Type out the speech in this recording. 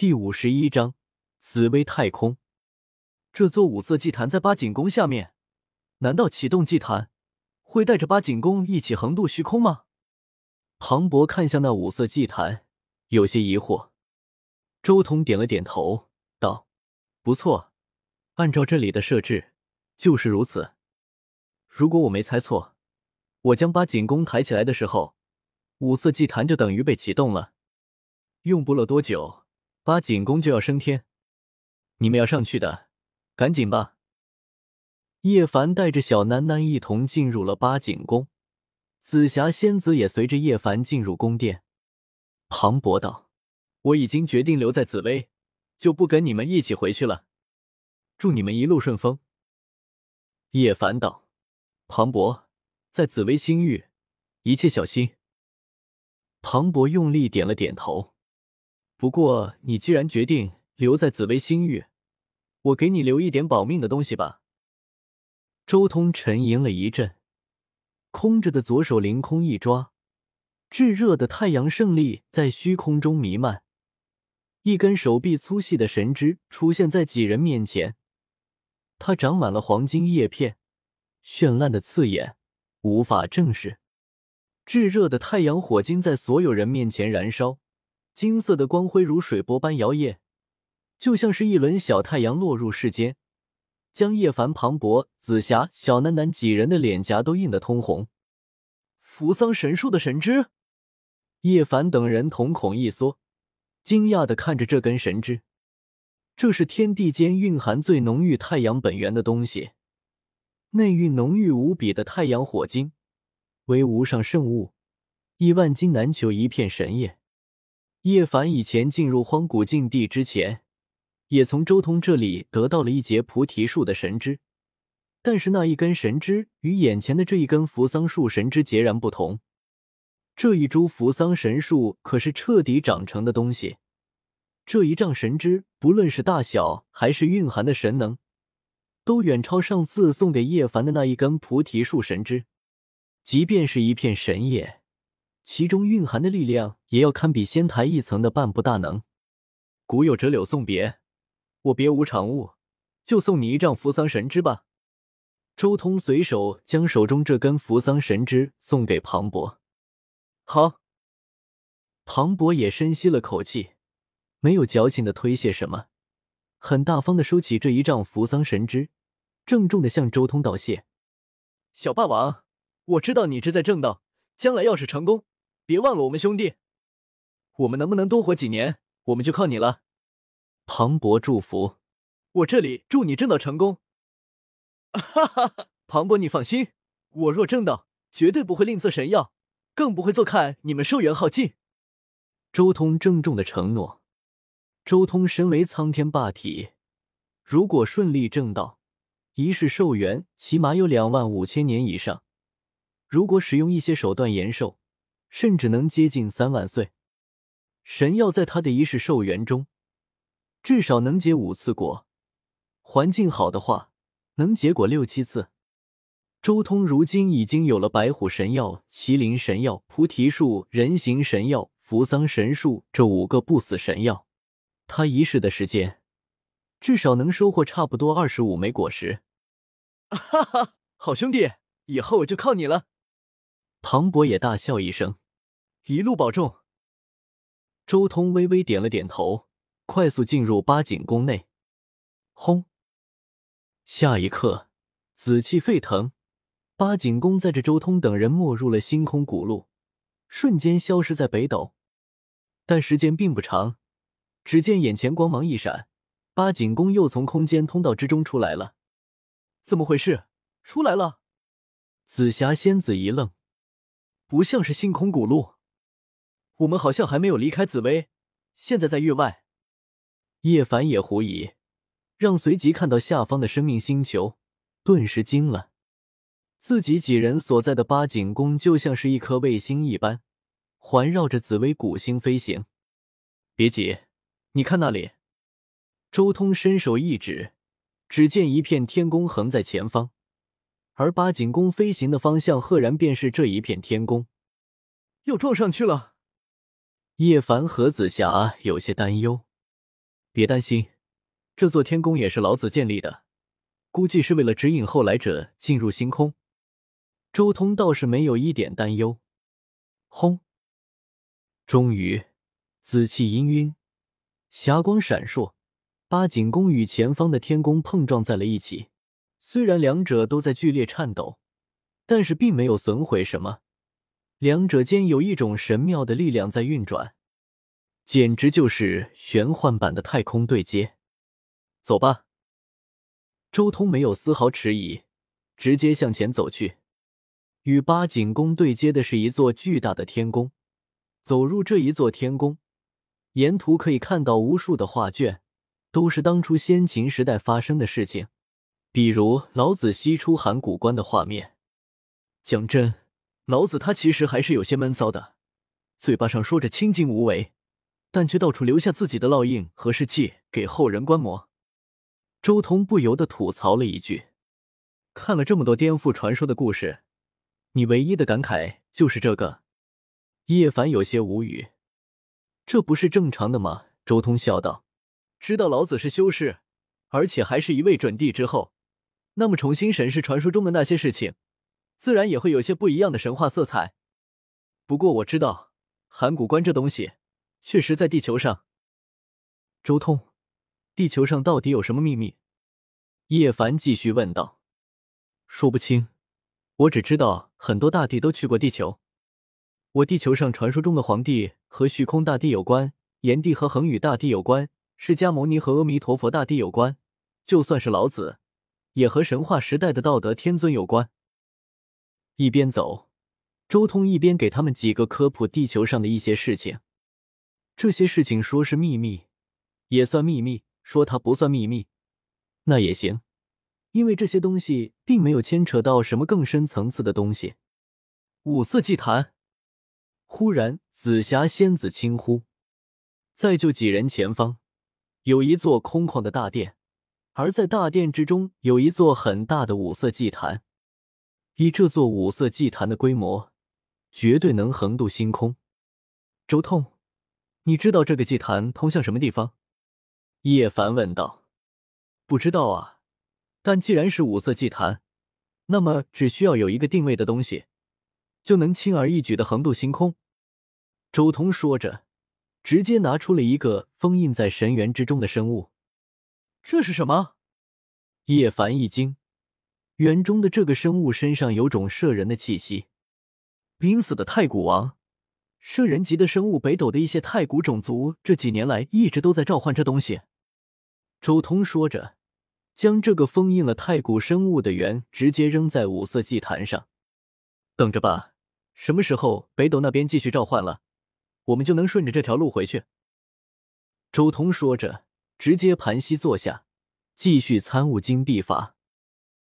第五十一章紫薇太空。这座五色祭坛在八景宫下面，难道启动祭坛会带着八景宫一起横渡虚空吗？庞博看向那五色祭坛，有些疑惑。周通点了点头，道：“不错，按照这里的设置，就是如此。如果我没猜错，我将八景宫抬起来的时候，五色祭坛就等于被启动了。用不了多久，八景宫就要升天。你们要上去的，赶紧吧。”叶凡带着小楠楠一同进入了八景宫，紫霞仙子也随着叶凡进入宫殿。庞博道。我已经决定留在紫薇，就不跟你们一起回去了。祝你们一路顺风。叶凡道：“庞博，在紫薇星域，一切小心。”庞博用力点了点头。不过，你既然决定留在紫薇星域，我给你留一点保命的东西吧。周通沉吟了一阵，空着的左手凌空一抓，炙热的太阳胜利在虚空中弥漫。一根手臂粗细的神枝出现在几人面前，它长满了黄金叶片，绚烂的刺眼，无法正视。炙热的太阳火晶在所有人面前燃烧，金色的光辉如水波般摇曳，就像是一轮小太阳落入世间，将叶凡、庞博、紫霞、小楠楠几人的脸颊都映得通红。扶桑神树的神枝，叶凡等人瞳孔一缩。惊讶的看着这根神枝，这是天地间蕴含最浓郁太阳本源的东西，内蕴浓郁无比的太阳火晶，为无上圣物，亿万金难求一片神叶。叶凡以前进入荒古禁地之前，也从周通这里得到了一节菩提树的神枝，但是那一根神枝与眼前的这一根扶桑树神枝截然不同。这一株扶桑神树可是彻底长成的东西，这一丈神枝，不论是大小还是蕴含的神能，都远超上次送给叶凡的那一根菩提树神枝。即便是一片神叶，其中蕴含的力量也要堪比仙台一层的半步大能。古有折柳送别，我别无长物，就送你一丈扶桑神枝吧。周通随手将手中这根扶桑神枝送给庞博。好，庞博也深吸了口气，没有矫情的推卸什么，很大方的收起这一丈扶桑神枝，郑重的向周通道谢。小霸王，我知道你志在正道，将来要是成功，别忘了我们兄弟。我们能不能多活几年，我们就靠你了。庞博祝福，我这里祝你正道成功。哈哈哈，庞博你放心，我若正道，绝对不会吝啬神药。更不会坐看你们寿元耗尽。周通郑重的承诺。周通身为苍天霸体，如果顺利正道，一世寿元起码有两万五千年以上。如果使用一些手段延寿，甚至能接近三万岁。神药在他的一世寿元中，至少能结五次果，环境好的话，能结果六七次。周通如今已经有了白虎神药、麒麟神药、菩提树、人形神药、扶桑神树这五个不死神药，他一世的时间，至少能收获差不多二十五枚果实。哈哈，好兄弟，以后我就靠你了。庞博也大笑一声，一路保重。周通微微点了点头，快速进入八景宫内。轰！下一刻，紫气沸腾。八景宫载着周通等人没入了星空古路，瞬间消失在北斗。但时间并不长，只见眼前光芒一闪，八景宫又从空间通道之中出来了。怎么回事？出来了？紫霞仙子一愣，不像是星空古路，我们好像还没有离开紫薇，现在在域外。叶凡也狐疑，让随即看到下方的生命星球，顿时惊了。自己几人所在的八景宫就像是一颗卫星一般，环绕着紫薇古星飞行。别急，你看那里。周通伸手一指，只见一片天宫横在前方，而八景宫飞行的方向赫然便是这一片天宫。要撞上去了。叶凡和紫霞有些担忧。别担心，这座天宫也是老子建立的，估计是为了指引后来者进入星空。周通倒是没有一点担忧。轰！终于，紫气氤氲，霞光闪烁，八景宫与前方的天宫碰撞在了一起。虽然两者都在剧烈颤抖，但是并没有损毁什么。两者间有一种神妙的力量在运转，简直就是玄幻版的太空对接。走吧，周通没有丝毫迟疑，直接向前走去。与八景宫对接的是一座巨大的天宫。走入这一座天宫，沿途可以看到无数的画卷，都是当初先秦时代发生的事情，比如老子西出函谷关的画面。讲真。老子他其实还是有些闷骚的，嘴巴上说着清静无为，但却到处留下自己的烙印和事迹给后人观摩。周通不由得吐槽了一句：“看了这么多颠覆传说的故事，你唯一的感慨就是这个？”叶凡有些无语：“这不是正常的吗？”周通笑道：“知道老子是修士，而且还是一位准帝之后，那么重新审视传说中的那些事情。”自然也会有些不一样的神话色彩。不过我知道，函谷关这东西确实在地球上。周通，地球上到底有什么秘密？叶凡继续问道。说不清，我只知道很多大帝都去过地球。我地球上传说中的皇帝和虚空大帝有关，炎帝和恒宇大帝有关，释迦牟尼和阿弥陀佛大帝有关，就算是老子，也和神话时代的道德天尊有关。一边走，周通一边给他们几个科普地球上的一些事情。这些事情说是秘密，也算秘密；说它不算秘密，那也行，因为这些东西并没有牵扯到什么更深层次的东西。五色祭坛。忽然，紫霞仙子轻呼，在就几人前方有一座空旷的大殿，而在大殿之中有一座很大的五色祭坛。以这座五色祭坛的规模，绝对能横渡星空。周通，你知道这个祭坛通向什么地方？叶凡问道。不知道啊，但既然是五色祭坛，那么只需要有一个定位的东西，就能轻而易举的横渡星空。周通说着，直接拿出了一个封印在神元之中的生物。这是什么？叶凡一惊。园中的这个生物身上有种摄人的气息，濒死的太古王，摄人级的生物，北斗的一些太古种族这几年来一直都在召唤这东西。周通说着，将这个封印了太古生物的圆直接扔在五色祭坛上，等着吧，什么时候北斗那边继续召唤了，我们就能顺着这条路回去。周通说着，直接盘膝坐下，继续参悟金币法。